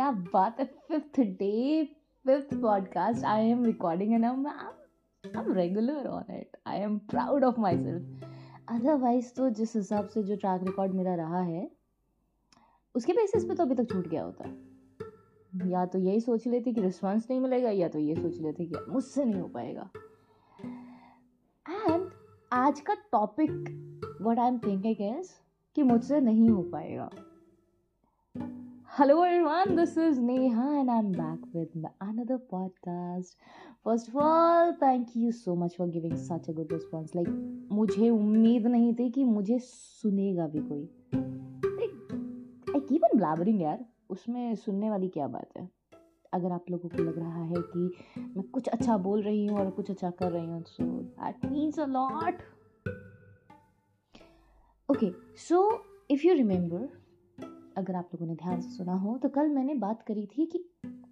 क्या बात है? Fifth day fifth podcast I am recording and I am regular on it I am proud of myself otherwise तो जिस हिसाब से जो ट्रैक रिकॉर्ड मेरा रहा है, उसके बेसिस पे तो अभी तक छूट गया होता। या तो यही सोच लेते कि रिस्पॉन्स नहीं मिलेगा, या तो ये सोच लेते कि मुझसे नहीं हो पाएगा। एंड आज का topic what I am thinking is कि मुझसे नहीं हो पाएगा। Hello everyone this is Neha and I am back with another podcast first of all thank you so much for giving such a good response like मुझे उम्मीद नहीं थी कि मुझे सुनेगा भी कोई। आई कीप ऑन ब्लैबरिंग यार। उसमें सुनने वाली क्या बात है? अगर आप लोगों को लग रहा है कि मैं कुछ अच्छा बोल रही हूँ और कुछ अच्छा कर रही हूँ so that means a lot okay so if you remember अगर आप लोगों ने ध्यान से सुना हो तो कल मैंने बात करी थी कि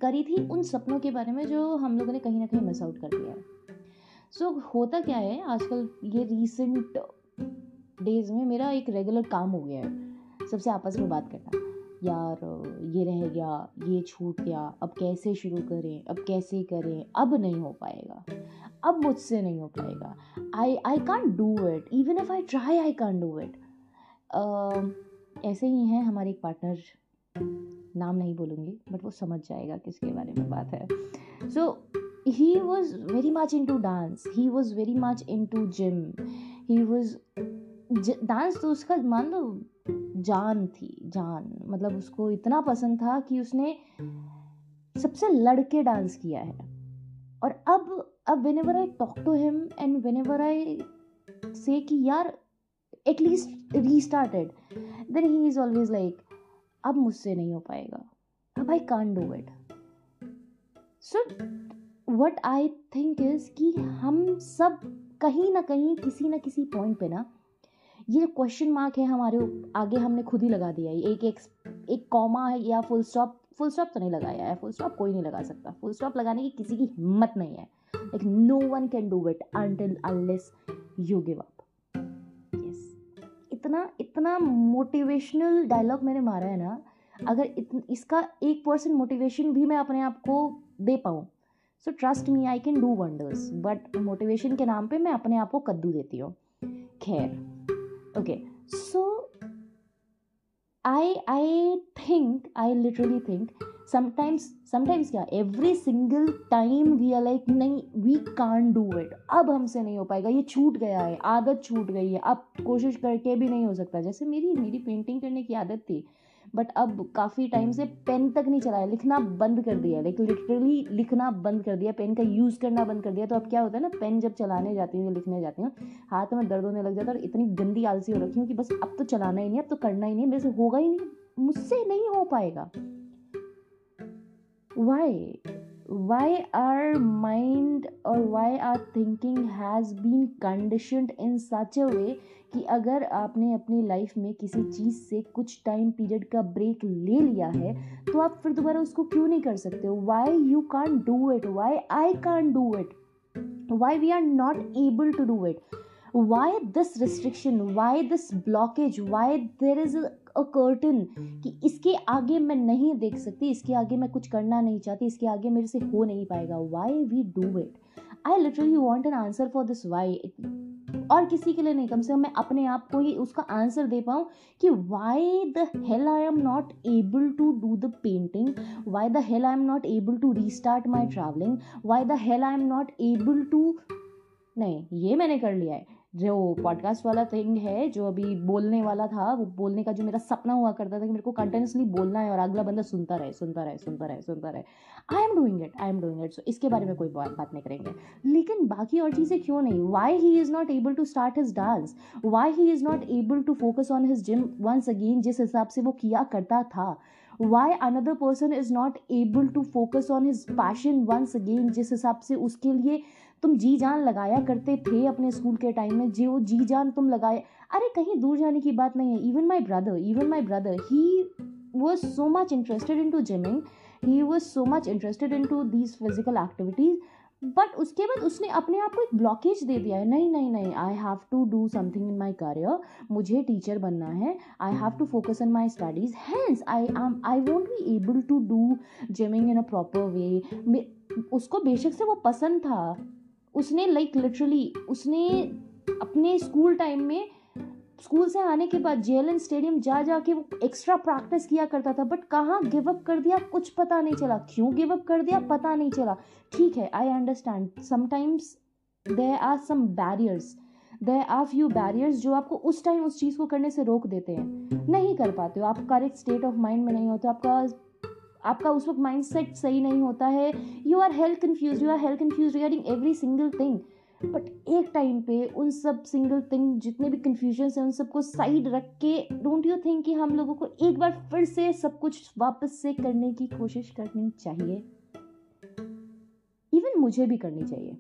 करी थी उन सपनों के बारे में जो हम लोगों ने कहीं ना कहीं मिस आउट कर दिया है। सो so, होता क्या है आजकल ये रीसेंट डेज़ में मेरा एक रेगुलर काम हो गया है। सबसे आपस में बात करना यार ये रह गया ये छूट गया अब कैसे शुरू करें अब कैसे करें अब नहीं हो पाएगा अब मुझसे नहीं हो पाएगा। I I can't do it even if I try I can't do it ऐसे ही हैं, हमारे एक पार्टनर नाम नहीं बोलूँगी बट वो समझ जाएगा किसके बारे में बात है। So he was very much into dance he was very much into gym he was dance तो उसका मान लो, जान थी, जान। मतलब उसको इतना पसंद था कि उसने सबसे लड़के डांस किया है। और अब अब whenever I talk to him and whenever I say कि यार at least restarted then he is always like अब मुझसे नहीं हो पाएगा। अब I can't do it so what I think is कि हम सब कहीं ना कहीं, किसी ना किसी पॉइंट पे ना, ये क्वेश्चन मार्क है हमारे आगे हमने खुद ही लगा दिया है। एक एक एक कॉमा है या फुल स्टॉप फुल स्टॉप तो नहीं लगाया है। फुल स्टॉप कोई नहीं लगा सकता। फुल स्टॉप लगाने की किसी की हिम्मत नहीं है। Like no one can do it until unless you give up इतना इतना मोटिवेशनल डायलॉग मैंने मारा है ना अगर इत, इसका एक परसेंट मोटिवेशन भी मैं अपने आप को दे पाऊँ। So trust me I can do wonders but motivation के नाम पे मैं अपने आप को कद्दू देती हूँ। खैर okay so I I think I literally think sometimes sometimes क्या every single time we are like नहीं वी कान डू इट अब हमसे नहीं हो पाएगा, ये छूट गया है, आदत छूट गई है, अब कोशिश करके भी नहीं हो सकता। जैसे मेरी मेरी पेंटिंग करने की आदत थी बट अब काफ़ी टाइम से पेन तक नहीं चलाया लिखना बंद कर दिया लाइक लिटरली लिखना बंद कर दिया पेन का यूज़ करना बंद कर दिया। तो अब क्या होता है ना पेन जब चलाने जाती हूँ, लिखने जाती हूँ, हाथ में दर्द होने लग जाता है और इतनी गंदी आलसी हो रखी हूँ कि बस अब तो चलाना ही नहीं, अब तो करना ही नहीं, मेरे से होगा ही नहीं, मुझसे नहीं हो पाएगा। Why why our mind or why our thinking has been conditioned in such a way कि अगर आपने अपनी लाइफ में किसी चीज़ से कुछ टाइम पीरियड का ब्रेक ले लिया है तो आप फिर दोबारा उसको क्यों नहीं कर सकते why you can't do it why I can't do it why we are not able to do it why this restriction why this blockage why there is a curtain कि इसके आगे मैं नहीं देख सकती, इसके आगे मैं कुछ करना नहीं चाहती, इसके आगे मेरे से हो नहीं पाएगा। Why we do it I literally want an answer for this why और किसी के लिए नहीं, कम से कम मैं अपने आप को ही उसका आंसर दे पाऊँ कि why the hell I am not able to do the painting why the hell I am not able to restart my travelling why the hell I am not able to नहीं, ये मैंने कर लिया है। जो पॉडकास्ट वाला thing है जो अभी बोलने वाला था वो बोलने का जो मेरा सपना हुआ करता था कि मेरे को कंटिन्यूसली बोलना है और अगला बंदा सुनता रहे सुनता रहे सुनता रहे सुनता रहे। I am doing it I am doing it so इसके बारे में कोई बात बात नहीं करेंगे। लेकिन बाकी और चीज़ें क्यों नहीं? Why he is not able to start his dance why he is not able to focus on his gym once again जिस हिसाब से वो किया करता था? Why another person is not able to focus on his passion once again जिस हिसाब से उसके लिए तुम जी जान लगाया करते थे अपने स्कूल के टाइम में, जो जी जान तुम लगाए। अरे, कहीं दूर जाने की बात नहीं है। Even my brother even my brother he was so much interested into gymming he was so much interested into these physical activities but उसके बाद उसने अपने आप को एक ब्लॉकेज दे दिया है। नहीं नहीं नहीं I have to do something in my career मुझे टीचर बनना है। I have to focus on my studies hence I am I want be able to do gymming in a proper way उसको बेशक से वो पसंद था। उसने लाइक like, लिटरली उसने अपने स्कूल टाइम में स्कूल से आने के बाद जे स्टेडियम जा जा के वो एक्स्ट्रा प्रैक्टिस किया करता था बट कहाँ गिव अप कर दिया? कुछ पता नहीं चला। क्यों गिव अप कर दिया? पता नहीं चला। ठीक है I understand sometimes there are some barriers there are few barriers जो आपको उस टाइम उस चीज़ को करने से रोक देते हैं। नहीं कर पाते हो। आप करेक्ट स्टेट ऑफ़ माइंड में नहीं होते आपका आपका उस वक्त माइंड सेट सही नहीं होता है। You are health confused you are health confused regarding every single thing but एक टाइम पे उन सब सिंगल थिंग जितने भी कन्फ्यूज़न है, उन सबको साइड रख के डोंट यू थिंक कि हम लोगों को एक बार फिर से सब कुछ वापस से करने की कोशिश करनी चाहिए? इवन मुझे भी करनी चाहिए।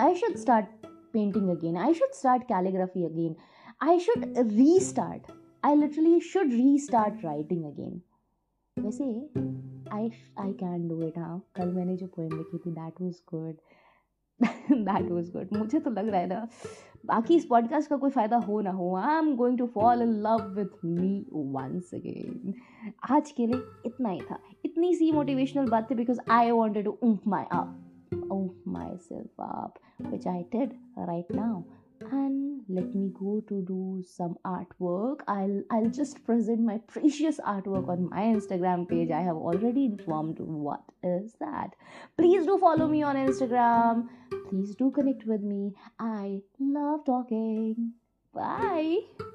I should start painting again I should start calligraphy again I should restart I literally should restart writing again वैसे I I can do it हाँ। कल मैंने जो पोएम लिखी थी that was good that was good मुझे तो लग रहा है ना, बाकी इस पॉडकास्ट का कोई फ़ायदा हो ना हो। I am going to fall in love with me once again आज के लिए इतना ही था। इतनी सी मोटिवेशनल बात थी because I wanted to oomph my up oomph myself up which I did right now and let me go to do some artwork. I'll i'll just present my precious artwork on my instagram page. I have already informed what is that. Please do follow me on instagram. Please do connect with me. I love talking. Bye